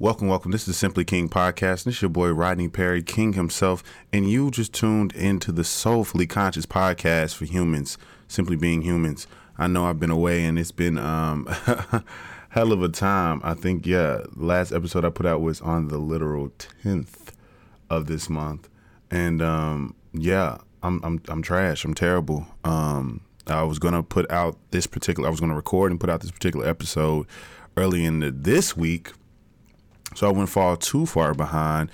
Welcome, welcome. This is the Simply King podcast. This is your boy Rodney Perry, King himself, and you just tuned into the Soulfully Conscious podcast for humans, simply being humans. I know I've been away and it's been um hell of a time. I think yeah, last episode I put out was on the literal 10th of this month. And um yeah, I'm I'm I'm trash. I'm terrible. Um I was going to put out this particular I was going to record and put out this particular episode early in the, this week so I wouldn't fall too far behind.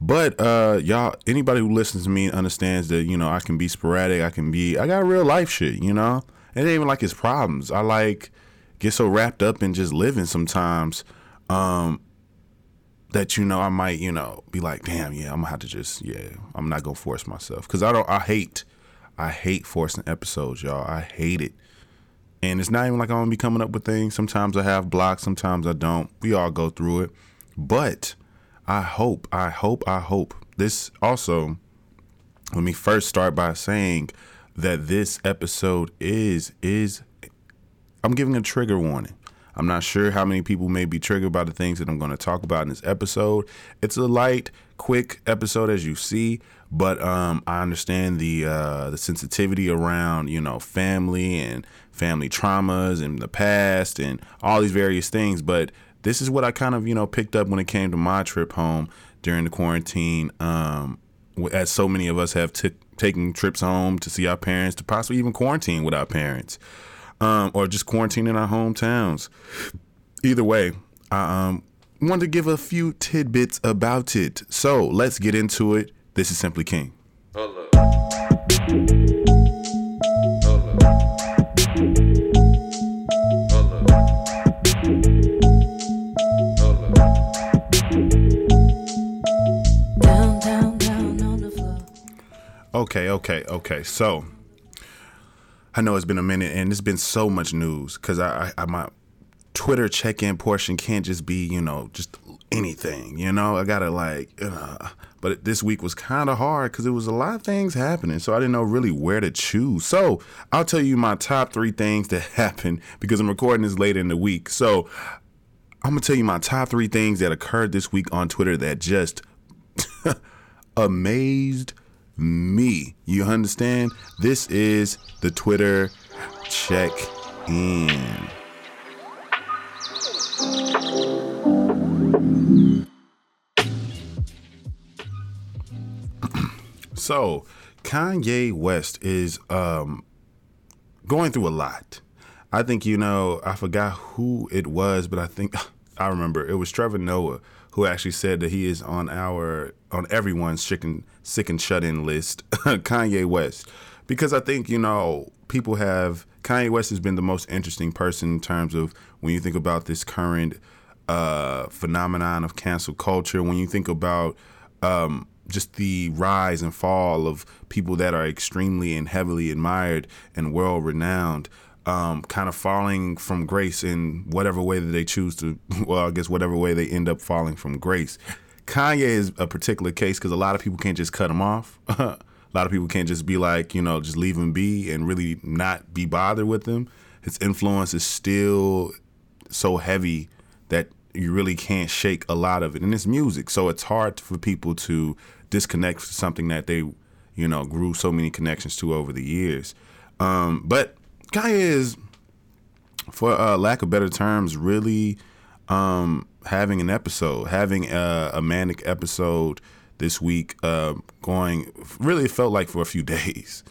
But uh y'all anybody who listens to me understands that, you know, I can be sporadic, I can be I got real life shit, you know? It ain't even like it's problems. I like get so wrapped up in just living sometimes, um, that you know I might, you know, be like, damn, yeah, I'm gonna have to just, yeah, I'm not gonna force myself. Cause I don't I hate I hate forcing episodes, y'all. I hate it. And it's not even like I'm gonna be coming up with things. Sometimes I have blocks, sometimes I don't. We all go through it. But I hope, I hope, I hope this also, let me first start by saying that this episode is, is, I'm giving a trigger warning. I'm not sure how many people may be triggered by the things that I'm going to talk about in this episode. It's a light, quick episode, as you see, but um, I understand the uh, the sensitivity around you know family and family traumas and the past and all these various things. But this is what I kind of, you know, picked up when it came to my trip home during the quarantine. Um, as so many of us have t- taken trips home to see our parents, to possibly even quarantine with our parents, um, or just quarantine in our hometowns. Either way, I um, wanted to give a few tidbits about it. So let's get into it. This is Simply King. Okay, okay, okay. So I know it's been a minute, and it's been so much news because I, I, my Twitter check-in portion can't just be, you know, just anything. You know, I gotta like, uh, but this week was kind of hard because there was a lot of things happening, so I didn't know really where to choose. So I'll tell you my top three things that happened because I'm recording this later in the week. So I'm gonna tell you my top three things that occurred this week on Twitter that just amazed me. You understand? This is the Twitter check in. so, Kanye West is um, going through a lot. I think, you know, I forgot who it was, but I think I remember it was Trevor Noah who actually said that he is on our on everyone's chicken sick and shut in list, Kanye West, because I think you know people have Kanye West has been the most interesting person in terms of when you think about this current uh, phenomenon of cancel culture. When you think about um, just the rise and fall of people that are extremely and heavily admired and world renowned um, kind of falling from grace in whatever way that they choose to, well, I guess whatever way they end up falling from grace. Kanye is a particular case because a lot of people can't just cut him off. a lot of people can't just be like, you know, just leave him be and really not be bothered with him. His influence is still so heavy that you really can't shake a lot of it. And it's music, so it's hard for people to disconnect from something that they, you know, grew so many connections to over the years. Um, but Kanye is, for uh, lack of better terms, really um, having an episode, having a, a manic episode this week, uh, going really felt like for a few days.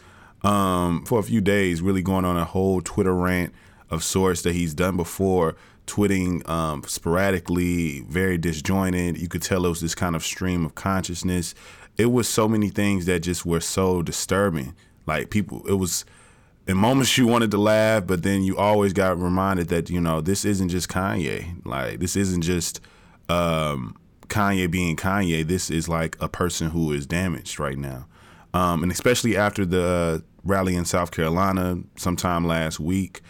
Um, for a few days, really going on a whole Twitter rant of sorts that he's done before, tweeting um, sporadically, very disjointed. You could tell it was this kind of stream of consciousness. It was so many things that just were so disturbing. Like people, it was in moments you wanted to laugh, but then you always got reminded that you know this isn't just Kanye. Like this isn't just um, Kanye being Kanye. This is like a person who is damaged right now, um, and especially after the rally in South Carolina sometime last week,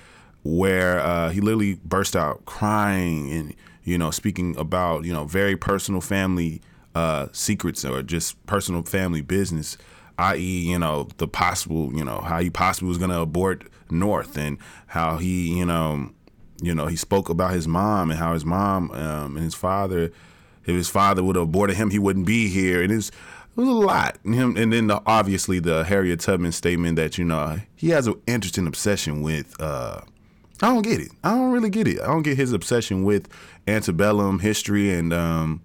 where uh, he literally burst out crying and you know speaking about you know very personal family uh, secrets or just personal family business i.e., you know, the possible, you know, how he possibly was going to abort North and how he, you know, you know, he spoke about his mom and how his mom um, and his father if his father would have aborted him, he wouldn't be here. And it's it was a lot. And him, and then the, obviously the Harriet Tubman statement that you know he has an interesting obsession with. Uh, I don't get it. I don't really get it. I don't get his obsession with antebellum history and um,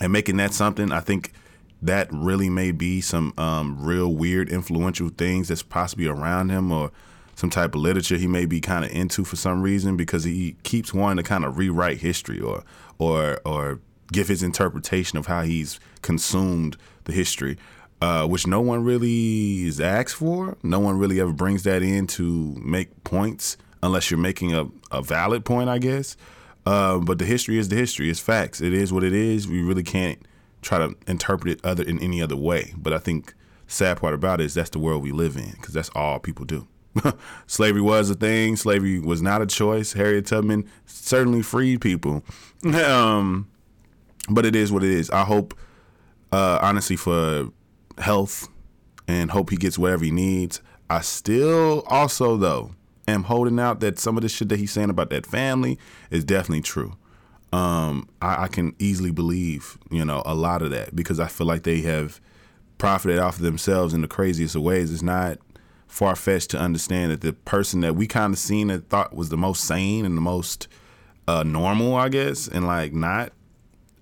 and making that something. I think that really may be some um, real weird influential things that's possibly around him or some type of literature he may be kind of into for some reason because he keeps wanting to kind of rewrite history or or or give his interpretation of how he's consumed the history, uh, which no one really is asked for. No one really ever brings that in to make points unless you're making a, a valid point, I guess. Uh, but the history is the history. It's facts. It is what it is. We really can't try to interpret it other in any other way. But I think sad part about it is that's the world we live in because that's all people do. slavery was a thing. Slavery was not a choice. Harriet Tubman certainly freed people. um, but it is what it is. I hope, uh, honestly, for health and hope he gets whatever he needs. I still also though am holding out that some of the shit that he's saying about that family is definitely true. Um, I, I can easily believe, you know, a lot of that because I feel like they have profited off of themselves in the craziest of ways. It's not far fetched to understand that the person that we kind of seen and thought was the most sane and the most uh, normal, I guess, and like not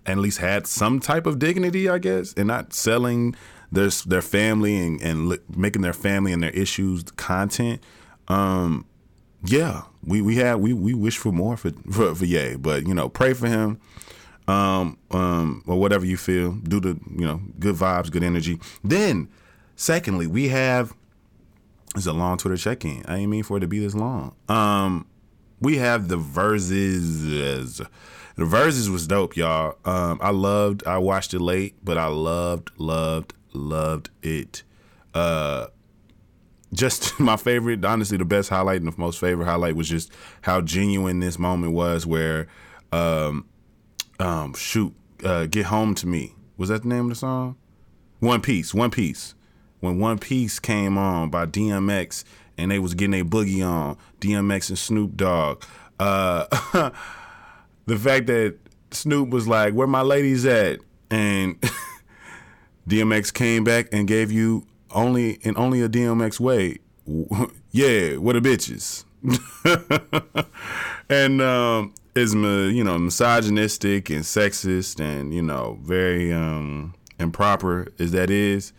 at least had some type of dignity, I guess, and not selling their their family and, and making their family and their issues content. Um, yeah, we we had we we wish for more for for, for Ye, but you know, pray for him. Um, um, or whatever you feel, do the you know good vibes, good energy. Then, secondly, we have it's a long Twitter check in. I didn't mean for it to be this long. Um, we have the Verzuz the Verzuz was dope, y'all. Um, I loved. I watched it late, but I loved, loved, loved it. Uh, just my favorite, honestly, the best highlight and the most favorite highlight was just how genuine this moment was. Where, um, um, shoot, uh, get home to me. Was that the name of the song? One Piece. One Piece. When One Piece came on by DMX and they was getting a boogie on DMX and Snoop Dogg. Uh, the fact that Snoop was like, "Where my ladies at?" and DMX came back and gave you only in only a DMX way, yeah, what the bitches, and um, is you know misogynistic and sexist and you know very um, improper as that is.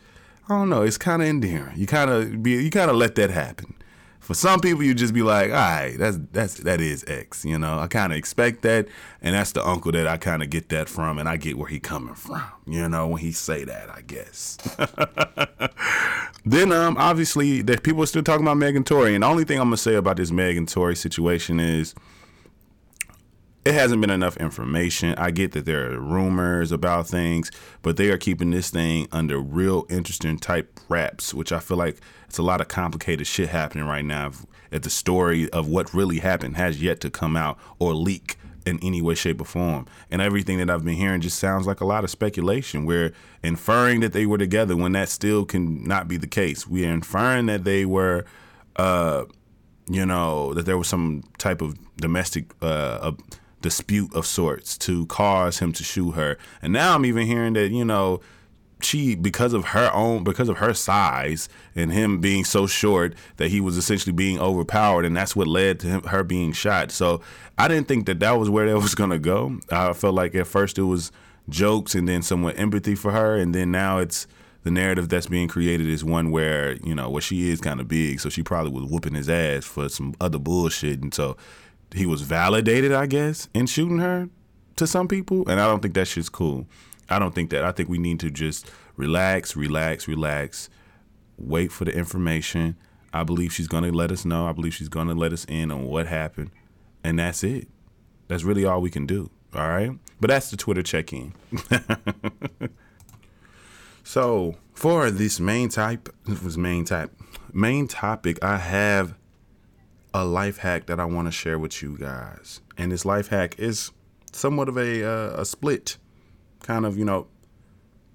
I don't know. It's kind of endearing. You kind of be you kind of let that happen. For some people, you just be like, all right, that's that's that is X. You know, I kind of expect that, and that's the uncle that I kind of get that from, and I get where he coming from. You know, when he say that, I guess. then, um, obviously, that people are still talking about Megan Tory, and the only thing I'm gonna say about this Megan Tory situation is it hasn't been enough information. I get that there are rumors about things, but they are keeping this thing under real interesting type wraps, which I feel like it's a lot of complicated shit happening right now. If the story of what really happened has yet to come out or leak in any way, shape, or form. And everything that I've been hearing just sounds like a lot of speculation. We're inferring that they were together when that still can not be the case. We are inferring that they were, uh, you know, that there was some type of domestic uh, dispute of sorts to cause him to shoot her. And now I'm even hearing that, you know, she because of her own because of her size and him being so short that he was essentially being overpowered and that's what led to him, her being shot so i didn't think that that was where that was going to go i felt like at first it was jokes and then somewhat empathy for her and then now it's the narrative that's being created is one where you know well she is kind of big so she probably was whooping his ass for some other bullshit and so he was validated, I guess, in shooting her to some people, and I don't think that shit's cool. I don't think that. I think we need to just relax, relax, relax, wait for the information. I believe she's going to let us know. I believe she's going to let us in on what happened, and that's it. That's really all we can do. All right, but that's the Twitter check-in. so for this main type, this main type, main topic, I have a life hack that I want to share with you guys. And this life hack is somewhat of a uh, a split kind of, you know,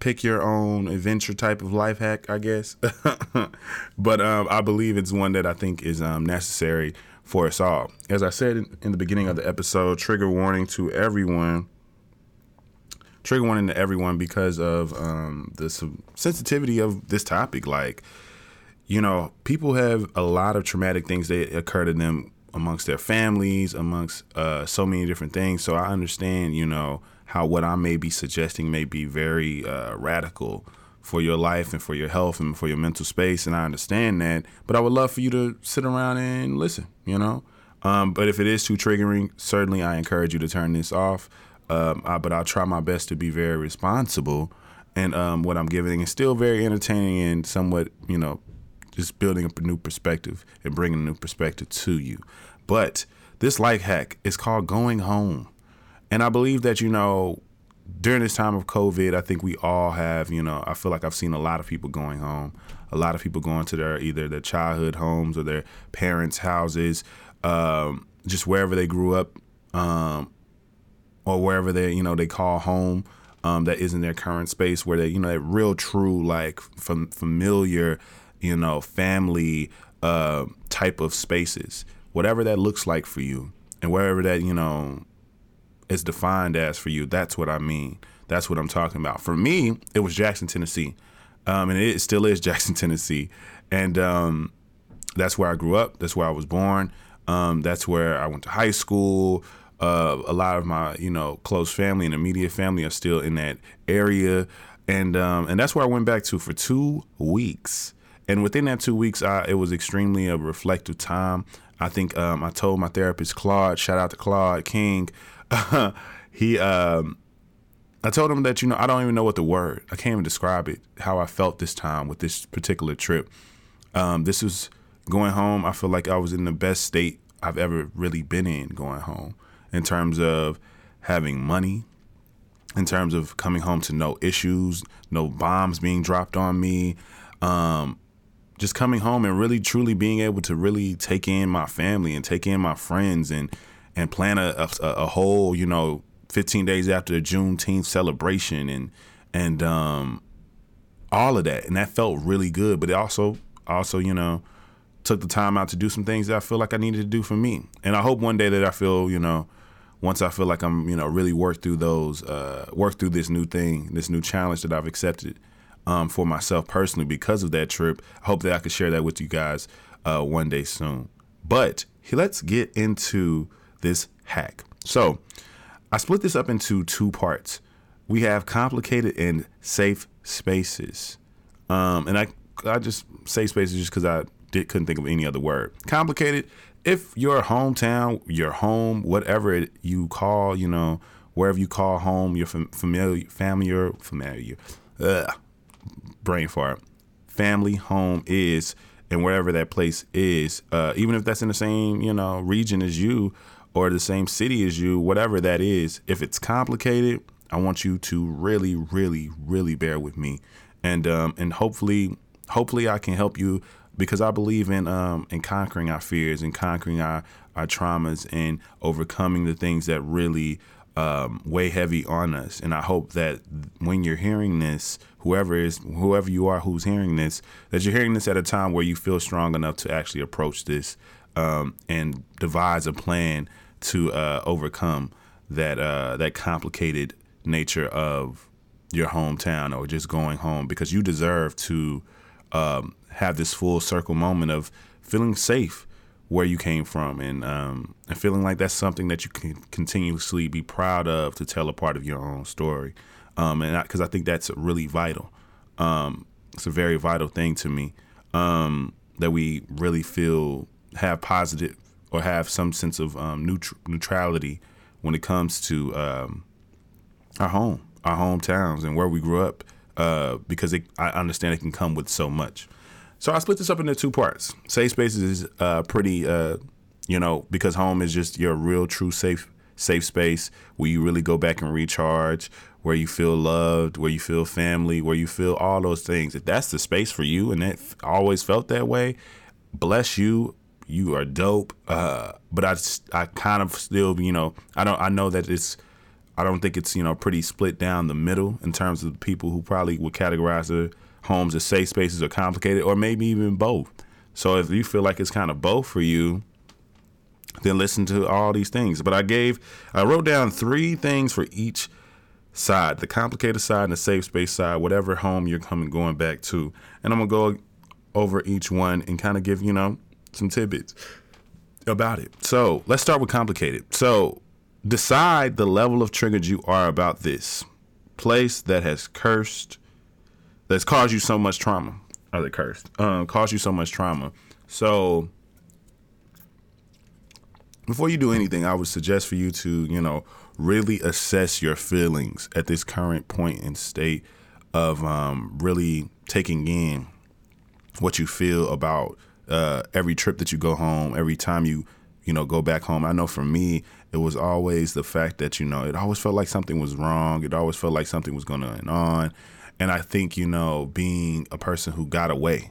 pick your own adventure type of life hack, I guess. but um, I believe it's one that I think is um, necessary for us all. As I said in, in the beginning of the episode, trigger warning to everyone. trigger warning to everyone because of um, the sensitivity of this topic. Like, you know, people have a lot of traumatic things that occur to them amongst their families, amongst uh, so many different things. So I understand, you know, how what I may be suggesting may be very uh, radical for your life and for your health and for your mental space. And I understand that. But I would love for you to sit around and listen, you know? Um, but if it is too triggering, certainly I encourage you to turn this off. Um, I, but I'll try my best to be very responsible. And um, what I'm giving is still very entertaining and somewhat, you know, just building up a new perspective and bringing a new perspective to you. But this life hack is called going home. And I believe that, you know, during this time of COVID, I think we all have, you know, I feel like I've seen a lot of people going home, a lot of people going to their either their childhood homes or their parents' houses, um, just wherever they grew up, um, or wherever they, you know, they call home. Um, that isn't their current space where they, you know, that real true like fam- familiar, you know, family uh, type of spaces, whatever that looks like for you, and wherever that, you know, is defined as for you. That's what I mean. That's what I'm talking about. For me, it was Jackson, Tennessee, um, and it still is Jackson, Tennessee, and um, that's where I grew up. That's where I was born. Um, that's where I went to high school. Uh, a lot of my, you know, close family and immediate family are still in that area, and um, and that's where I went back to for two weeks. And within that two weeks, I, it was extremely a reflective time. I think um, I told my therapist Claude, shout out to Claude King, he um, I told him that you know I don't even know what the word I can't even describe it how I felt this time with this particular trip. Um, this was going home. I feel like I was in the best state I've ever really been in going home in terms of having money, in terms of coming home to no issues, no bombs being dropped on me. Um, just coming home and really truly being able to really take in my family and take in my friends and and plan a, a, a whole, you know, 15 days after the Juneteenth celebration and and um, all of that, and that felt really good. But it also also you know took the time out to do some things that I feel like I needed to do for me, and I hope one day that I feel you know once I feel like I'm you know really worked through those uh, work through this new thing, this new challenge that I've accepted um, for myself personally because of that trip. I hope that I could share that with you guys uh, one day soon. But let's get into this hack. So I split this up into two parts. We have complicated and safe spaces. Um, and I, I just say spaces just because I did, couldn't think of any other word. Complicated, if your hometown, your home, whatever it, you call, you know, wherever you call home, your fam- familiar, familiar, familiar, ugh, brain fart, family, home is, and wherever that place is, uh, even if that's in the same, you know, region as you, or the same city as you, whatever that is, if it's complicated, I want you to really, really, really bear with me, and um, and hopefully, hopefully, I can help you because I believe in um, in conquering our fears and conquering our our traumas and overcoming the things that really um, weigh heavy on us. And I hope that when you're hearing this, whoever is whoever you are who's hearing this, that you're hearing this at a time where you feel strong enough to actually approach this um, and devise a plan to uh, overcome that uh, that complicated nature of your hometown or just going home because you deserve to um, have this full circle moment of feeling safe where you came from and um, and feeling like that's something that you can continuously be proud of to tell a part of your own story um, and because I, I, think that's really vital um, it's a very vital thing to me um, that we really feel have positive or have some sense of um, neut- neutrality when it comes to um, our home, our hometowns, and where we grew up, uh, because it, I understand it can come with so much. So I split this up into two parts. Safe spaces is uh, pretty, uh, you know, because home is just your real, true, safe, safe space where you really go back and recharge, where you feel loved, where you feel family, where you feel all those things. If that's the space for you, and it always felt that way, bless you you are dope. Uh, but I, I kind of still, you know, I don't, I know that it's, I don't think it's, you know, pretty split down the middle in terms of people who probably would categorize their homes as safe spaces or complicated, or maybe even both. So if you feel like it's kind of both for you, then listen to all these things. But I gave, I wrote down three things for each side, the complicated side and the safe space side, whatever home you're coming going back to. And I'm gonna go over each one and kind of give, you know, some tidbits about it. So let's start with complicated. So decide the level of triggered you are about this place that has cursed, that's caused you so much trauma. Are they cursed? Um, caused you so much trauma. So before you do anything, I would suggest for you to, you know, really assess your feelings at this current point and state of um, really taking in what you feel about uh, every trip that you go home, every time you, you know, go back home. I know for me, it was always the fact that, you know, it always felt like something was wrong. It always felt like something was going on. And I think, you know, being a person who got away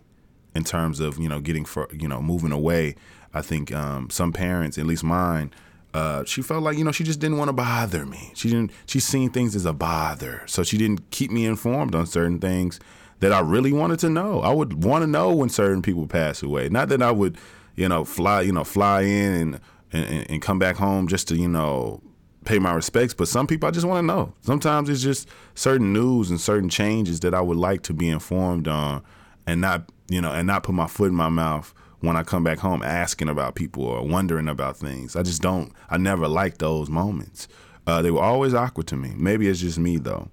in terms of, you know, getting for, you know, moving away, I think um, some parents, at least mine, uh, she felt like you know she just didn't want to bother me. She didn't. She's seen things as a bother, so she didn't keep me informed on certain things that I really wanted to know. I would want to know when certain people pass away. Not that I would, you know, fly, you know, fly in and and, and come back home just to you know pay my respects. But some people I just want to know. Sometimes it's just certain news and certain changes that I would like to be informed on, and not you know, and not put my foot in my mouth when I come back home asking about people or wondering about things. I just don't, I never liked those moments. Uh, they were always awkward to me. Maybe it's just me though.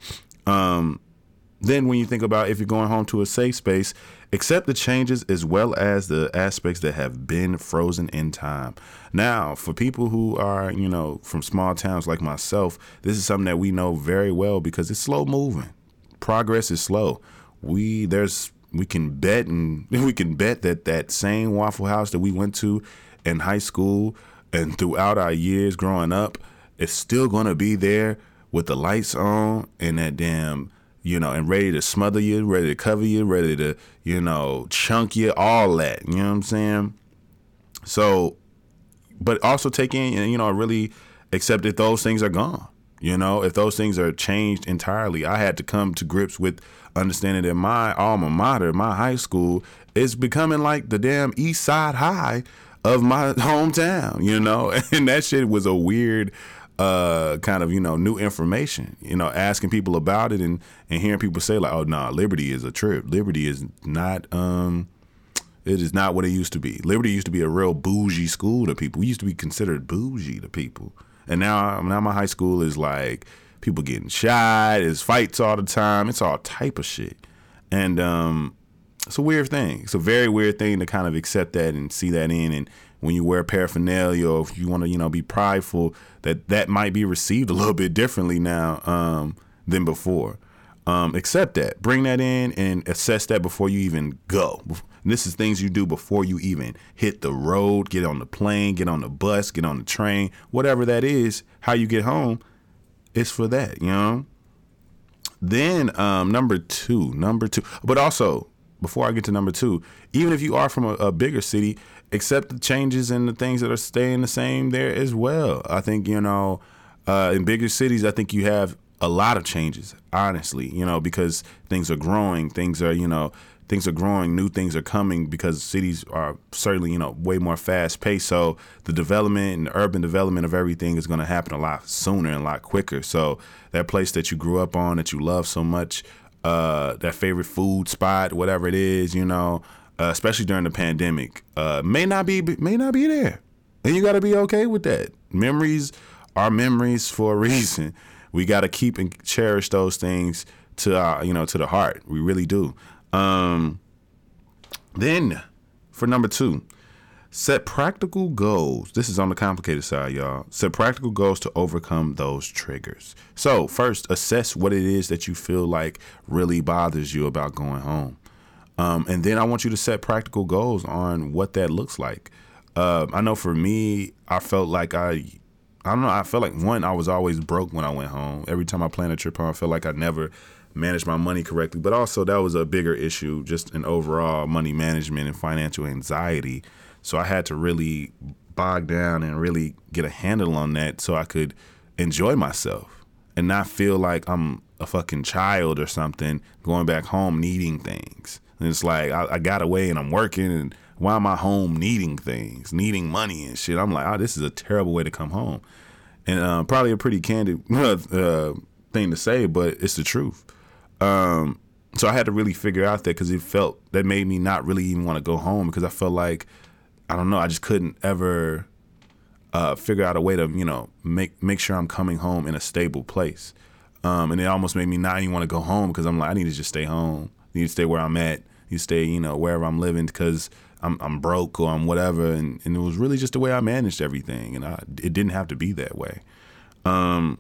Um, then when you think about if you're going home to a safe space, accept the changes as well as the aspects that have been frozen in time. Now, for people who are, you know, from small towns like myself, this is something that we know very well because it's slow moving. Progress is slow. We there's we can bet and we can bet that that same Waffle House that we went to in high school and throughout our years growing up is still going to be there with the lights on and that damn you know and ready to smother you ready to cover you ready to you know chunk you all that you know what i'm saying so but also taking you know really accept that those things are gone you know if those things are changed entirely i had to come to grips with understanding that my alma mater, my high school, is becoming like the damn East Side High of my hometown, you know? And that shit was a weird uh, kind of, you know, new information, you know, asking people about it and, and hearing people say like, oh, nah, Liberty is a trip. Liberty is not, um, it is not what it used to be. Liberty used to be a real bougie school to people. We used to be considered bougie to people. And now, now my high school is like, people getting shot, there's fights all the time. It's all type of shit. And um, it's a weird thing. It's a very weird thing to kind of accept that and see that in. And when you wear paraphernalia, or if you want to, you know, be prideful, that that might be received a little bit differently now um, than before. Um, accept that, bring that in, and assess that before you even go. And this is things you do before you even hit the road, get on the plane, get on the bus, get on the train, whatever that is. How you get home it's for that, you know. Then um, number two, number two, but also before I get to number two, even if you are from a, a bigger city, accept the changes and the things that are staying the same there as well. I think you know, uh, in bigger cities, I think you have a lot of changes. Honestly, you know, because things are growing, things are you know things are growing, new things are coming because cities are certainly, you know, way more fast paced. So the development and urban development of everything is going to happen a lot sooner and a lot quicker. So that place that you grew up on, that you love so much, uh, that favorite food spot, whatever it is, you know, uh, especially during the pandemic, uh, may not be may not be there, and you got to be okay with that. Memories are memories for a reason. We got to keep and cherish those things to our, you know, to the heart. We really do. Um, then for number two, set practical goals. This is on the complicated side, y'all. Set practical goals to overcome those triggers. So, first, assess what it is that you feel like really bothers you about going home. Um, and then I want you to set practical goals on what that looks like. Uh, I know for me, I felt like I, I don't know, I felt like one, I was always broke when I went home. Every time I planned a trip home, I felt like I never managed my money correctly. But also, that was a bigger issue, just an overall money management and financial anxiety. So I had to really bog down and really get a handle on that so I could enjoy myself and not feel like I'm a fucking child or something going back home needing things. And it's like I, I got away and I'm working and why am I home needing things, needing money and shit? I'm like, oh, this is a terrible way to come home. And uh, probably a pretty candid uh, thing to say, but it's the truth. Um, so I had to really figure out that because it felt that made me not really even want to go home because I felt like I don't know, I just couldn't ever uh, figure out a way to you know make make sure I'm coming home in a stable place. Um, and it almost made me not even want to go home because I'm like I need to just stay home. I need to stay where I'm at. To stay you know wherever I'm living because I'm I'm broke or I'm whatever. And, and it was really just the way I managed everything, and I, it didn't have to be that way. Um,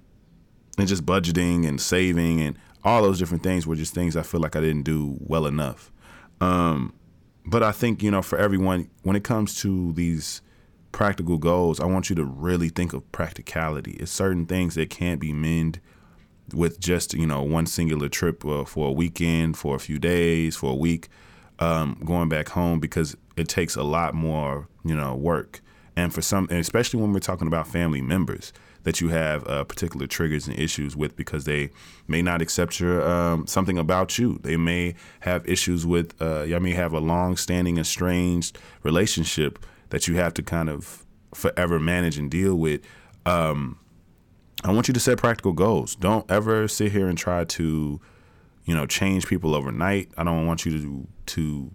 and just budgeting and saving and all those different things were just things I feel like I didn't do well enough. Um, but I think you know for everyone when it comes to these practical goals, I want you to really think of practicality. It's certain things that can't be mended with just you know one singular trip uh, for a weekend, for a few days, for a week, um, going back home because it takes a lot more you know work. And for some, and especially when we're talking about family members, that you have uh, particular triggers and issues with because they may not accept your um, something about you. They may have issues with. Uh, you may have a long-standing estranged relationship that you have to kind of forever manage and deal with. Um, I want you to set practical goals. Don't ever sit here and try to, you know, change people overnight. I don't want you to to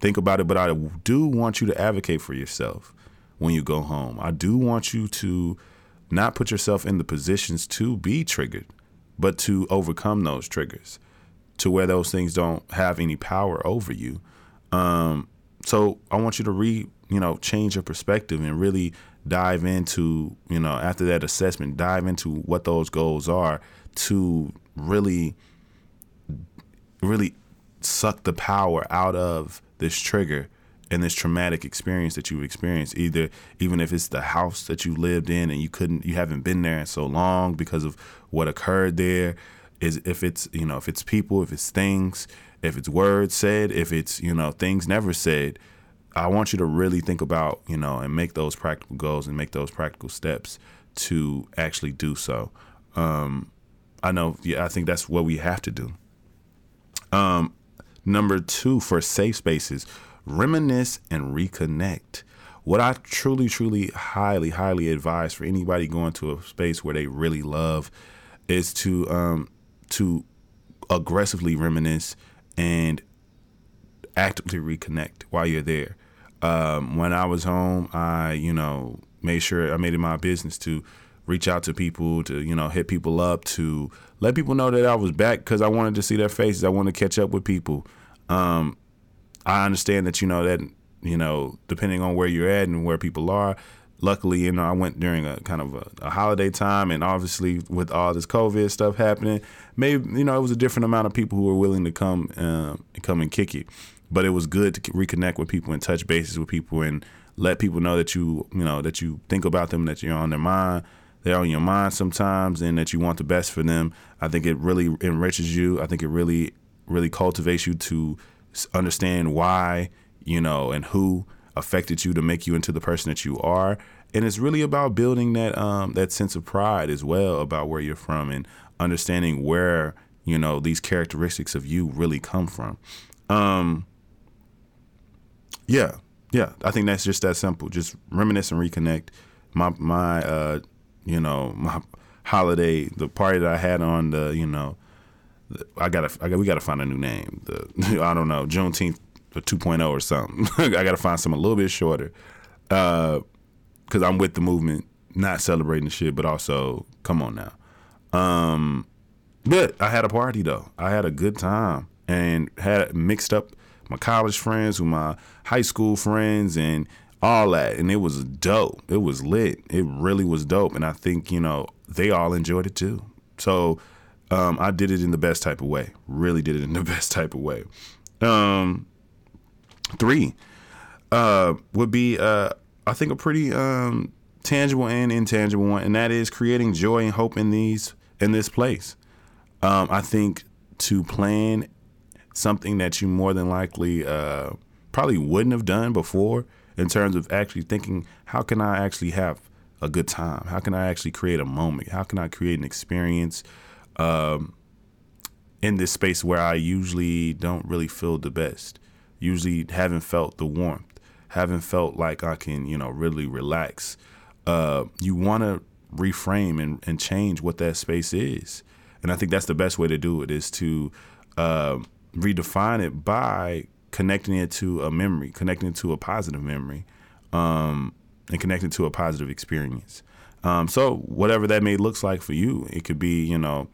think about it, but I do want you to advocate for yourself when you go home. I do want you to not put yourself in the positions to be triggered, but to overcome those triggers to where those things don't have any power over you. Um, so I want you to re, you know, change your perspective and really dive into, you know, after that assessment, dive into what those goals are to really, really suck the power out of this trigger and this traumatic experience that you've experienced either even if it's the house that you lived in and you couldn't you haven't been there in so long because of what occurred there is if it's you know if it's people if it's things if it's words said if it's you know things never said i want you to really think about you know and make those practical goals and make those practical steps to actually do so um i know yeah i think that's what we have to do um number two for safe spaces reminisce and reconnect. What I truly, truly, highly, highly advise for anybody going to a space where they really love is to um, to aggressively reminisce and actively reconnect while you're there. Um, when I was home, I you know made sure I made it my business to reach out to people, to you know hit people up, to let people know that I was back because I wanted to see their faces. I wanted to catch up with people. Um, I understand that you know that you know depending on where you're at and where people are. Luckily, you know, I went during a kind of a, a holiday time, and obviously with all this COVID stuff happening, maybe you know it was a different amount of people who were willing to come uh, come and kick it. But it was good to reconnect with people and touch bases with people and let people know that you you know that you think about them, that you're on their mind, they're on your mind sometimes, and that you want the best for them. I think it really enriches you. I think it really really cultivates you to understand why, you know, and who affected you to make you into the person that you are. And it's really about building that um, that sense of pride as well about where you're from and understanding where you know these characteristics of you really come from. Um, yeah, yeah, I think that's just that simple. Just reminisce and reconnect. My my uh, you know my holiday, the party that I had on the you know I gotta, I got, we gotta find a new name. The, I don't know, Juneteenth 2.0 or something. I gotta find something a little bit shorter, because uh, I'm with the movement, not celebrating the shit, but also, come on now. Um, but I had a party though. I had a good time and had mixed up my college friends with my high school friends and all that, and it was dope. It was lit. It really was dope, and I think you know they all enjoyed it too. So um, I did it in the best type of way. Really did it in the best type of way. Um, three uh, would be, uh, I think, a pretty um, tangible and intangible one, and that is creating joy and hope in these in this place. Um, I think to plan something that you more than likely uh, probably wouldn't have done before, in terms of actually thinking, how can I actually have a good time? How can I actually create a moment? How can I create an experience? um, in this space where I usually don't really feel the best. Usually haven't felt the warmth, haven't felt like I can, you know, really relax. Uh, you want to reframe and, and change what that space is. And I think that's the best way to do it is to uh, redefine it by connecting it to a memory, connecting it to a positive memory, um, and connecting to a positive experience. Um, so whatever that may looks like for you, it could be you know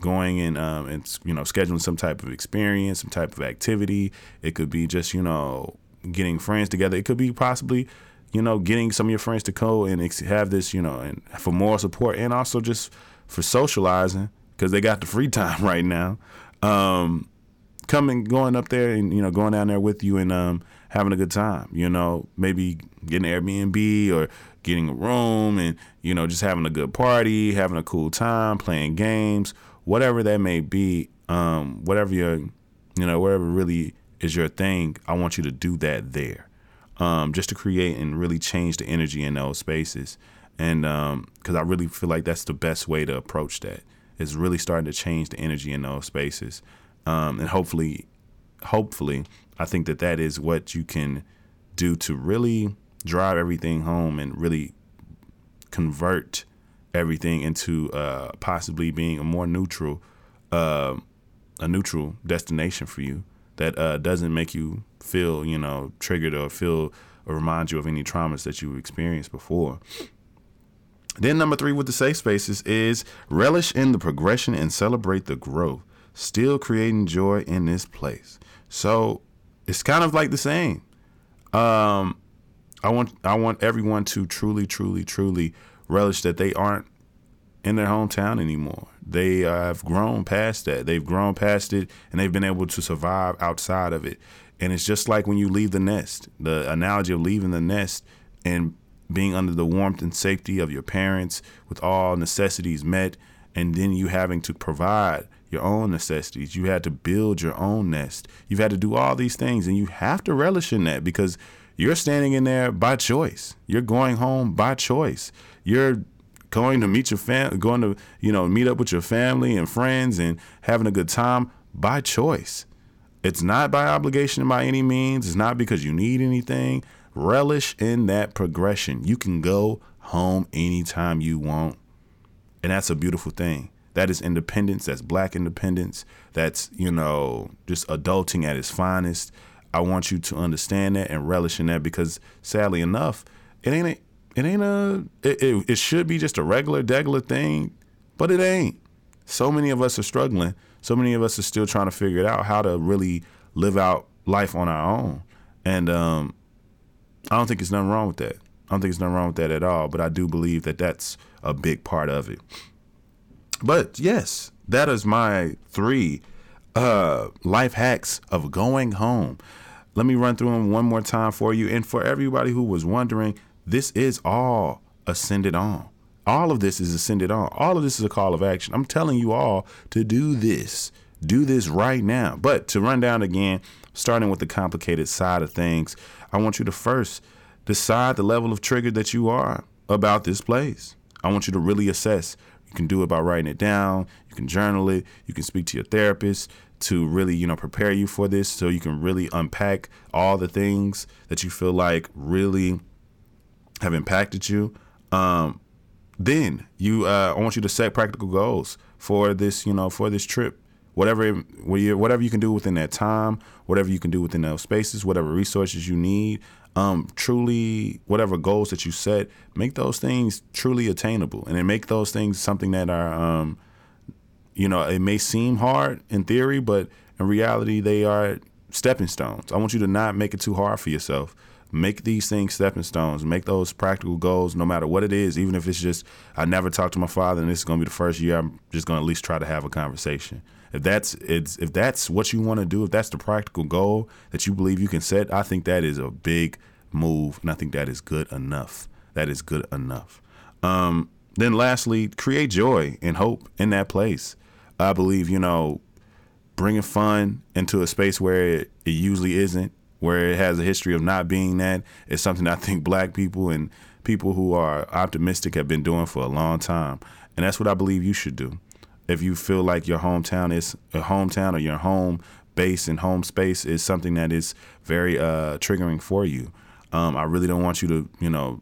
going and um, and you know scheduling some type of experience, some type of activity. It could be just you know getting friends together. It could be possibly you know getting some of your friends to go and have this you know and for moral support and also just for socializing because they got the free time right now. Um, coming going up there and you know going down there with you and um, having a good time. You know maybe getting Airbnb or getting a room and you know just having a good party, having a cool time, playing games whatever that may be, um, whatever your, you know, whatever really is your thing, I want you to do that there, um, just to create and really change the energy in those spaces. And because um, I really feel like that's the best way to approach that is really starting to change the energy in those spaces. Um, and hopefully, hopefully, I think that that is what you can do to really drive everything home and really convert everything into uh, possibly being a more neutral, uh, a neutral destination for you that uh, doesn't make you feel, you know, triggered or feel or remind you of any traumas that you experienced before. Then number three with the safe spaces is relish in the progression and celebrate the growth. Still creating joy in this place. So it's kind of like the same. Um, I want I want everyone to truly, truly, truly relish that they aren't in their hometown anymore. They uh, have grown past that. They've grown past it and they've been able to survive outside of it. And it's just like when you leave the nest, the analogy of leaving the nest and being under the warmth and safety of your parents with all necessities met, and then you having to provide your own necessities. You had to build your own nest. You've had to do all these things, and you have to relish in that because you're standing in there by choice. You're going home by choice. You're going to meet your fam, going to you know meet up with your family and friends and having a good time by choice. It's not by obligation by any means. It's not because you need anything. Relish in that progression. You can go home anytime you want. And that's a beautiful thing. That is independence. That's black independence. That's, you know, just adulting at its finest. I want you to understand that and relish in that because sadly enough, it ain't a, it ain't a it, it, it should be just a regular degular thing, but it ain't. So many of us are struggling. So many of us are still trying to figure it out how to really live out life on our own. And um, I don't think there's nothing wrong with that. I don't think there's nothing wrong with that at all. But I do believe that that's a big part of it. But yes, that is my three uh, life hacks of going home. Let me run through them one more time for you. And for everybody who was wondering, this is all ascended on. All of this is ascended on. All of this is a call of action. I'm telling you all to do this. Do this right now. But to run down again, starting with the complicated side of things, I want you to first decide the level of trigger that you are about this place. I want you to really assess. You can do it by writing it down. You can journal it. You can speak to your therapist to really, you know, prepare you for this so you can really unpack all the things that you feel like really have impacted you. Um, then you, uh, I want you to set practical goals for this, you know, for this trip. Whatever, whatever you can do within that time, whatever you can do within those spaces, whatever resources you need, um, truly, whatever goals that you set, make those things truly attainable, and then make those things something that are um, you know, it may seem hard in theory, but in reality, they are stepping stones. I want you to not make it too hard for yourself. Make these things stepping stones. Make those practical goals, no matter what it is. Even if it's just, I never talked to my father, and this is going to be the first year. I'm just going to at least try to have a conversation. If that's it's if that's what you want to do, if that's the practical goal that you believe you can set, I think that is a big move, and I think that is good enough. That is good enough. Um, then, lastly, create joy and hope in that place. I believe, you know, bringing fun into a space where it, it usually isn't, where it has a history of not being that, is something I think black people and people who are optimistic have been doing for a long time. And that's what I believe you should do. If you feel like your hometown is a hometown or your home base and home space is something that is very uh, triggering for you, um, I really don't want you to, you know,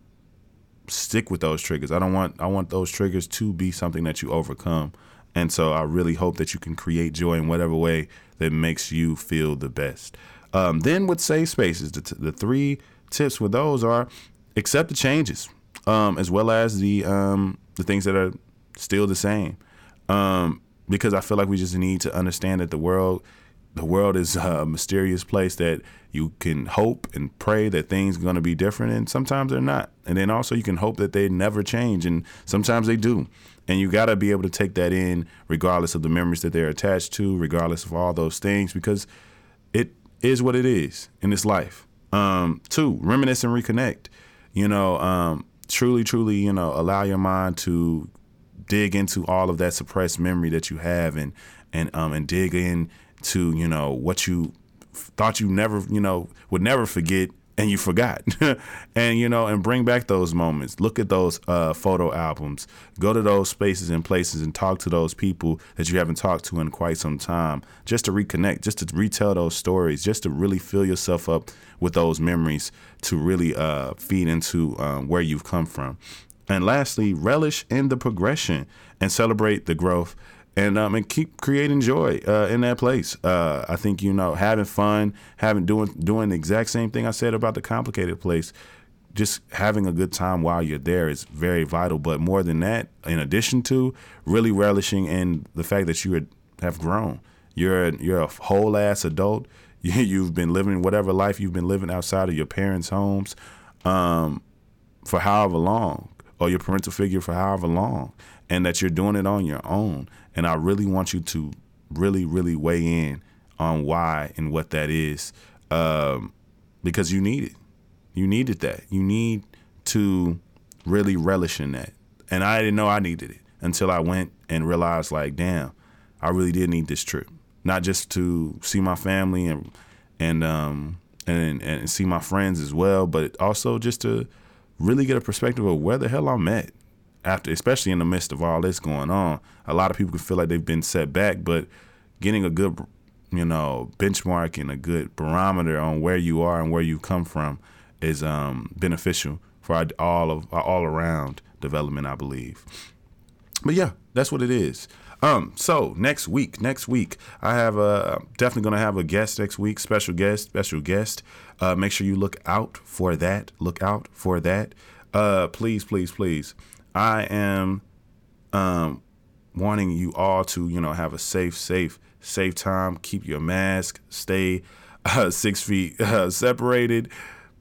stick with those triggers. I don't want I want those triggers to be something that you overcome And so I really hope that you can create joy in whatever way that makes you feel the best. Um, then with safe spaces, the, t- the three tips with those are accept the changes, um, as well as the um, the things that are still the same. Um, because I feel like we just need to understand that the world the world is a mysterious place that you can hope and pray that things are going to be different and sometimes they're not. And then also you can hope that they never change and sometimes they do. And you got to be able to take that in regardless of the memories that they're attached to regardless of all those things because it is what it is in this life. Um, two reminisce and reconnect. You know um, truly truly you know allow your mind to dig into all of that suppressed memory that you have and and um and dig in to you know what you thought you never you know would never forget and you forgot. And you know and bring back those moments. Look at those uh, photo albums. Go to those spaces and places and talk to those people that you haven't talked to in quite some time just to reconnect just to retell those stories just to really fill yourself up with those memories to really uh, feed into um, where you've come from and lastly relish in the progression and celebrate the growth and um and keep creating joy uh, in that place. Uh, I think you know having fun, having doing doing the exact same thing I said about the complicated place. Just having a good time while you're there is very vital. But more than that, in addition to really relishing in the fact that you have grown, you're you're a whole ass adult. You've been living whatever life you've been living outside of your parents' homes um, for however long, or your parental figure for however long, and that you're doing it on your own and I really want you to really, really weigh in on why and what that is, um, because you need it. You needed that. You need to really relish in that. And I didn't know I needed it until I went and realized, like, damn, I really did need this trip. Not just to see my family and and um and and see my friends as well, but also just to really get a perspective of where the hell I'm at after, especially in the midst of all this going on, a lot of people can feel like they've been set back, but getting a good, you know, benchmark and a good barometer on where you are and where you come from is um, beneficial for all of all around development, I believe. But yeah, that's what it is. Um, so next week, next week, I have a definitely gonna have a guest next week, special guest, special guest. Uh, make sure you look out for that. Look out for that. Uh, please, please, please. I am um, wanting you all to, you know, have a safe, safe, safe time. Keep your mask. Stay uh, six feet uh, separated.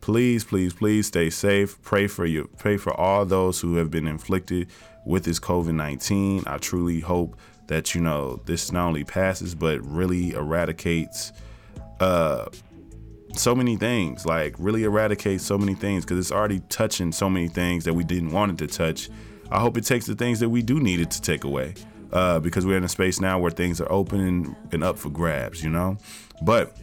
Please, please, please stay safe. Pray for you. Pray for all those who have been inflicted with this COVID nineteen. I truly hope that you know this not only passes but really eradicates uh, so many things. Like really eradicate so many things because it's already touching so many things that we didn't want it to touch. I hope it takes the things that we do need it to take away. Uh, because we're in a space now where things are open and, and up for grabs, you know? But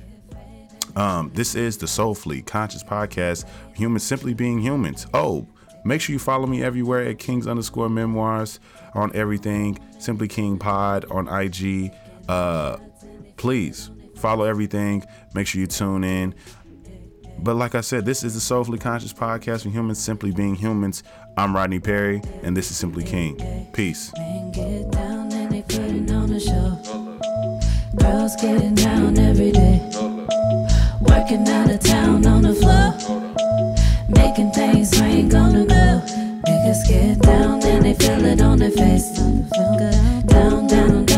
um, this is the Soulfully Conscious Podcast, humans simply being humans. Oh, make sure you follow me everywhere at Kings underscore memoirs on everything, Simply King Pod on IG. Uh, please follow everything. Make sure you tune in. But like I said, this is the Soulfully Conscious Podcast for humans simply being humans. I'm Rodney Perry, and this is Simply King. Peace. Girls getting down every day. Working out of town on the floor. Making things go. Niggas get down and they feel it on their face. Down, down,